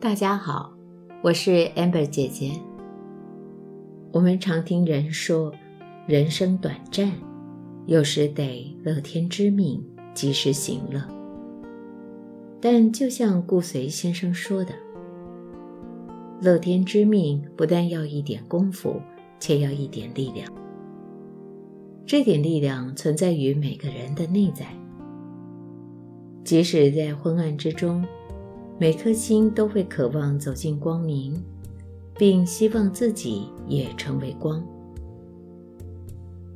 大家好，我是 Amber 姐姐。我们常听人说，人生短暂，有时得乐天知命，及时行乐。但就像顾随先生说的，乐天知命不但要一点功夫，且要一点力量。这点力量存在于每个人的内在，即使在昏暗之中，每颗心都会渴望走进光明，并希望自己也成为光；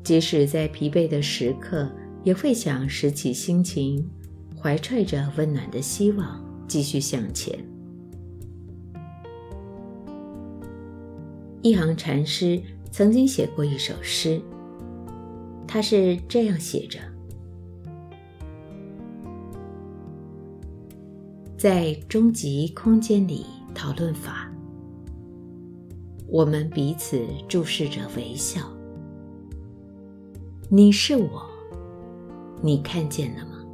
即使在疲惫的时刻，也会想拾起心情，怀揣着温暖的希望，继续向前。一行禅师曾经写过一首诗。他是这样写着：在终极空间里讨论法，我们彼此注视着微笑。你是我，你看见了吗？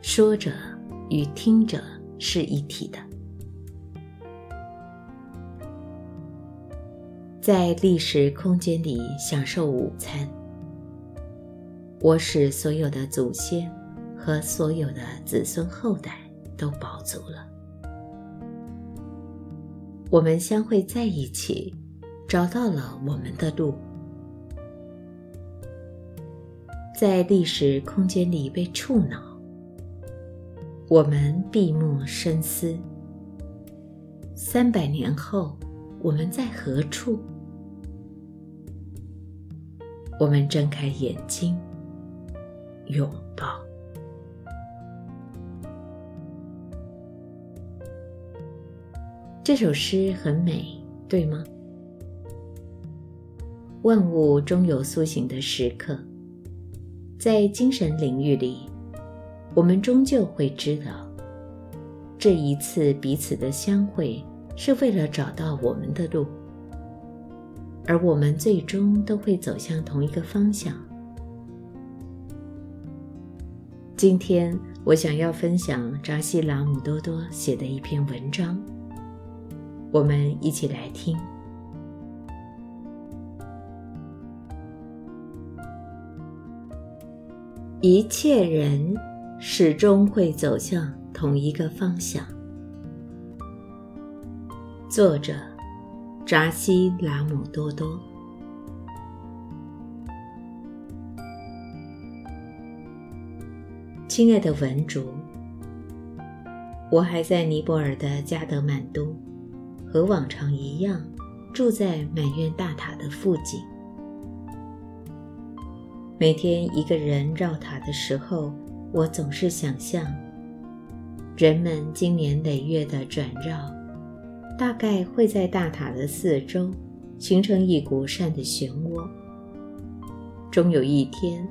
说着与听着是一体的。在历史空间里享受午餐，我使所有的祖先和所有的子孙后代都饱足了。我们相会在一起，找到了我们的路。在历史空间里被触恼，我们闭目深思。三百年后，我们在何处？我们睁开眼睛，永这首诗很美，对吗？万物终有苏醒的时刻，在精神领域里，我们终究会知道，这一次彼此的相会，是为了找到我们的路。而我们最终都会走向同一个方向。今天我想要分享扎西拉姆多多写的一篇文章，我们一起来听。一切人始终会走向同一个方向。作者。扎西拉姆多多，亲爱的文竹，我还在尼泊尔的加德满都，和往常一样住在满院大塔的附近。每天一个人绕塔的时候，我总是想象人们经年累月的转绕。大概会在大塔的四周形成一股扇的漩涡。终有一天，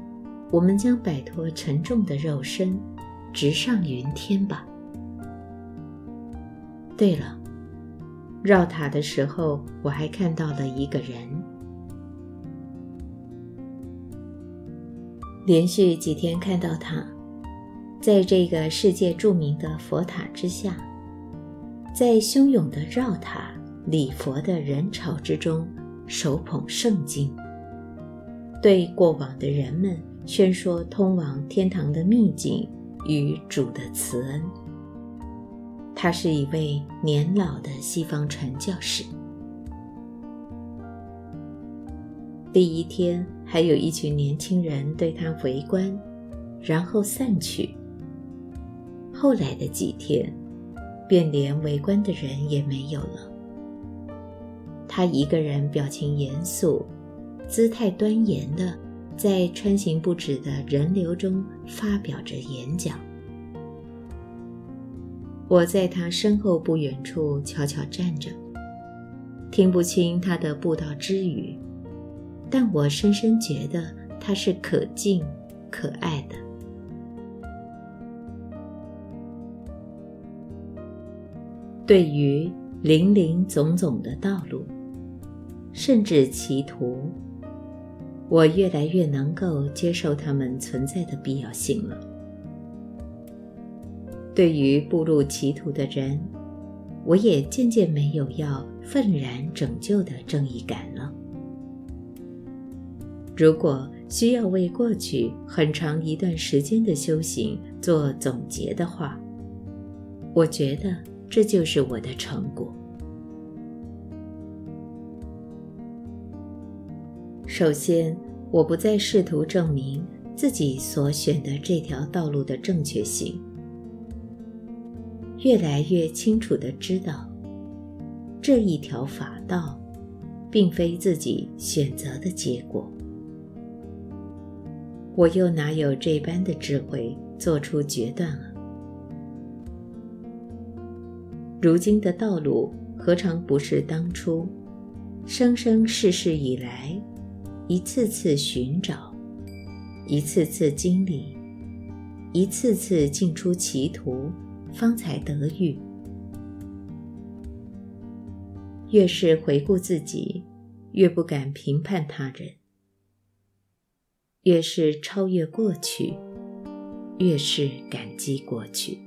我们将摆脱沉重的肉身，直上云天吧。对了，绕塔的时候，我还看到了一个人。连续几天看到他，在这个世界著名的佛塔之下。在汹涌的绕塔礼佛的人潮之中，手捧圣经，对过往的人们宣说通往天堂的秘境与主的慈恩。他是一位年老的西方传教士。第一天，还有一群年轻人对他围观，然后散去。后来的几天。便连围观的人也没有了。他一个人，表情严肃，姿态端严的，在穿行不止的人流中发表着演讲。我在他身后不远处悄悄站着，听不清他的布道之语，但我深深觉得他是可敬、可爱的。对于林林总总的道路，甚至歧途，我越来越能够接受它们存在的必要性了。对于步入歧途的人，我也渐渐没有要愤然拯救的正义感了。如果需要为过去很长一段时间的修行做总结的话，我觉得这就是我的成果。首先，我不再试图证明自己所选的这条道路的正确性，越来越清楚的知道，这一条法道，并非自己选择的结果。我又哪有这般的智慧做出决断啊？如今的道路何尝不是当初生生世世以来一次次寻找、一次次经历、一次次进出歧途，方才得遇？越是回顾自己，越不敢评判他人。越是超越过去，越是感激过去，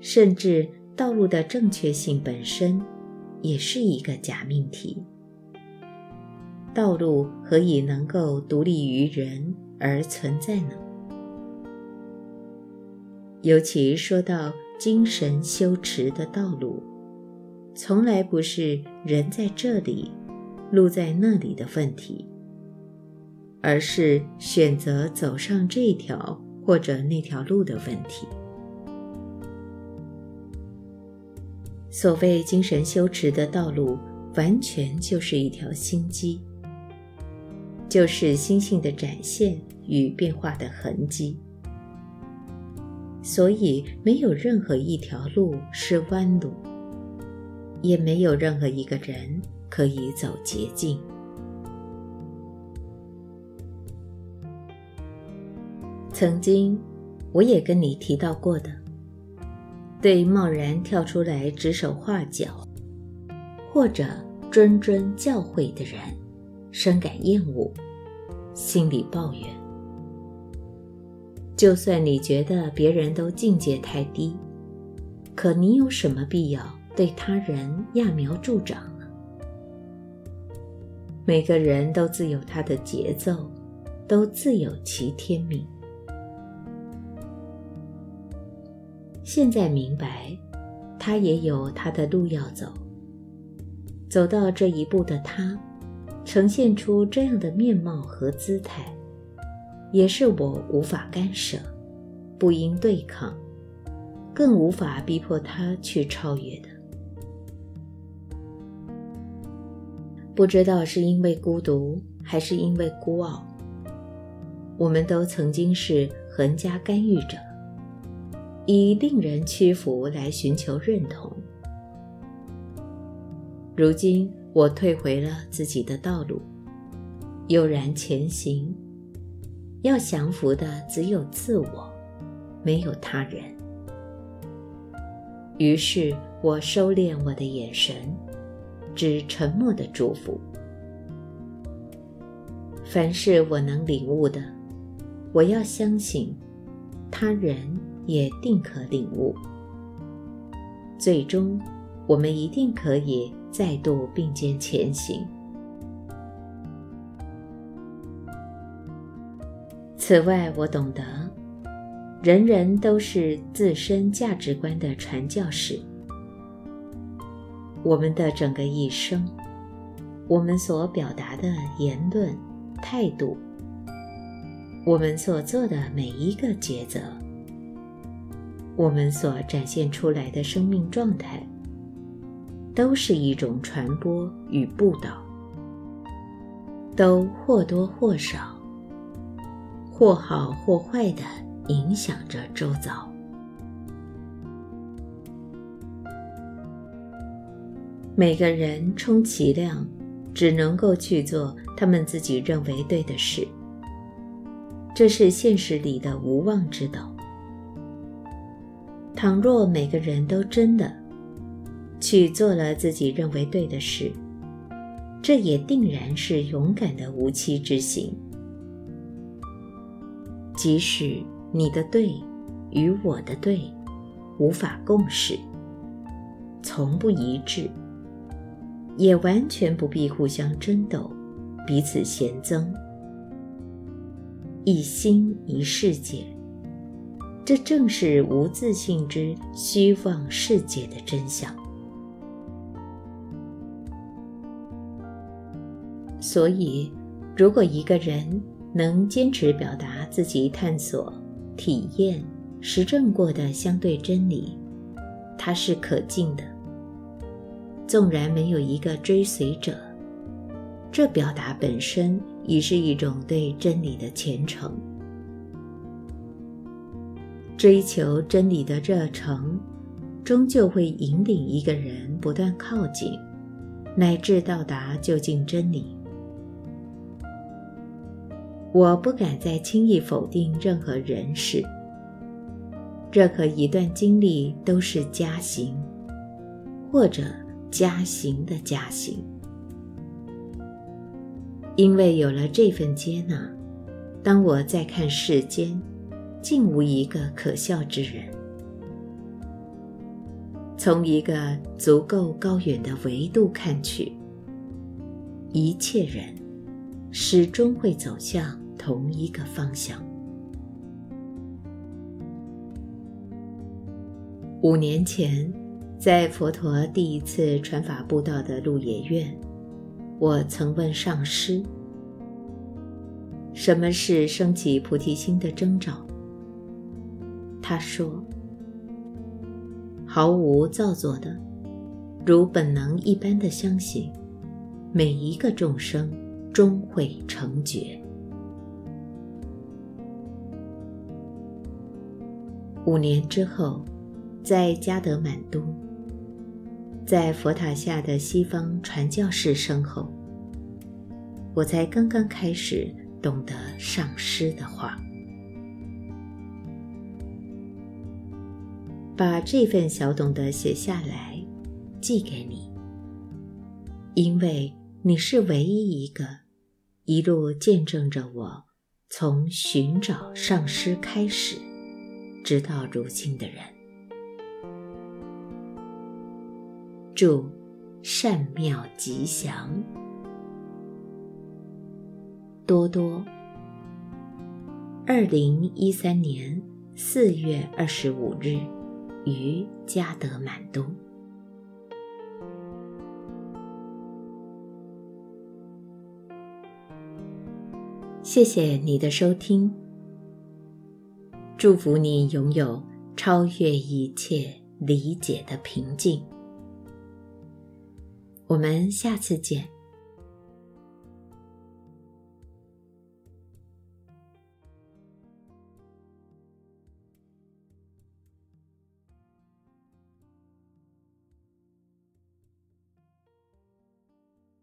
甚至道路的正确性本身也是一个假命题。道路何以能够独立于人而存在呢？尤其说到精神修持的道路，从来不是人在这里。路在那里的问题，而是选择走上这条或者那条路的问题。所谓精神修持的道路，完全就是一条心机，就是心性的展现与变化的痕迹。所以，没有任何一条路是弯路，也没有任何一个人。可以走捷径。曾经，我也跟你提到过的，对贸然跳出来指手画脚，或者谆谆教诲的人，深感厌恶，心里抱怨。就算你觉得别人都境界太低，可你有什么必要对他人揠苗助长呢？每个人都自有他的节奏，都自有其天命。现在明白，他也有他的路要走。走到这一步的他，呈现出这样的面貌和姿态，也是我无法干涉，不应对抗，更无法逼迫他去超越的。不知道是因为孤独，还是因为孤傲，我们都曾经是横加干预者，以令人屈服来寻求认同。如今我退回了自己的道路，悠然前行。要降服的只有自我，没有他人。于是我收敛我的眼神。只沉默的祝福。凡是我能领悟的，我要相信，他人也定可领悟。最终，我们一定可以再度并肩前行。此外，我懂得，人人都是自身价值观的传教士。我们的整个一生，我们所表达的言论、态度，我们所做的每一个抉择，我们所展现出来的生命状态，都是一种传播与布道，都或多或少、或好或坏的影响着周遭。每个人充其量只能够去做他们自己认为对的事，这是现实里的无望之道。倘若每个人都真的去做了自己认为对的事，这也定然是勇敢的无期之行。即使你的对与我的对无法共识，从不一致，也完全不必互相争斗，彼此嫌憎，一心一世界。这正是无自信之虚妄世界的真相。所以，如果一个人能坚持表达自己探索、体验、实证过的相对真理，他是可敬的。纵然没有一个追随者，这表达本身已是一种对真理的虔诚。追求真理的热诚，终究会引领一个人不断靠近，乃至到达究竟真理。我不敢再轻易否定任何人事，任何一段经历都是加行，或者加行的加行。因为有了这份接纳，当我再看世间。竟无一个可笑之人。从一个足够高远的维度看去，一切人始终会走向同一个方向。五年前，在佛陀第一次传法布道的鹿野苑，我曾问上师：“什么是升起菩提心的征兆？”他说：“毫无造作的，如本能一般的相信，每一个众生终会成觉。”五年之后，在加德满都，在佛塔下的西方传教士身后，我才刚刚开始懂得上师的话。把这份小懂得写下来，寄给你，因为你是唯一一个一路见证着我从寻找上师开始，直到如今的人。祝善妙吉祥，多多。二零一三年四月二十五日。于加德满都。谢谢你的收听，祝福你拥有超越一切理解的平静。我们下次见。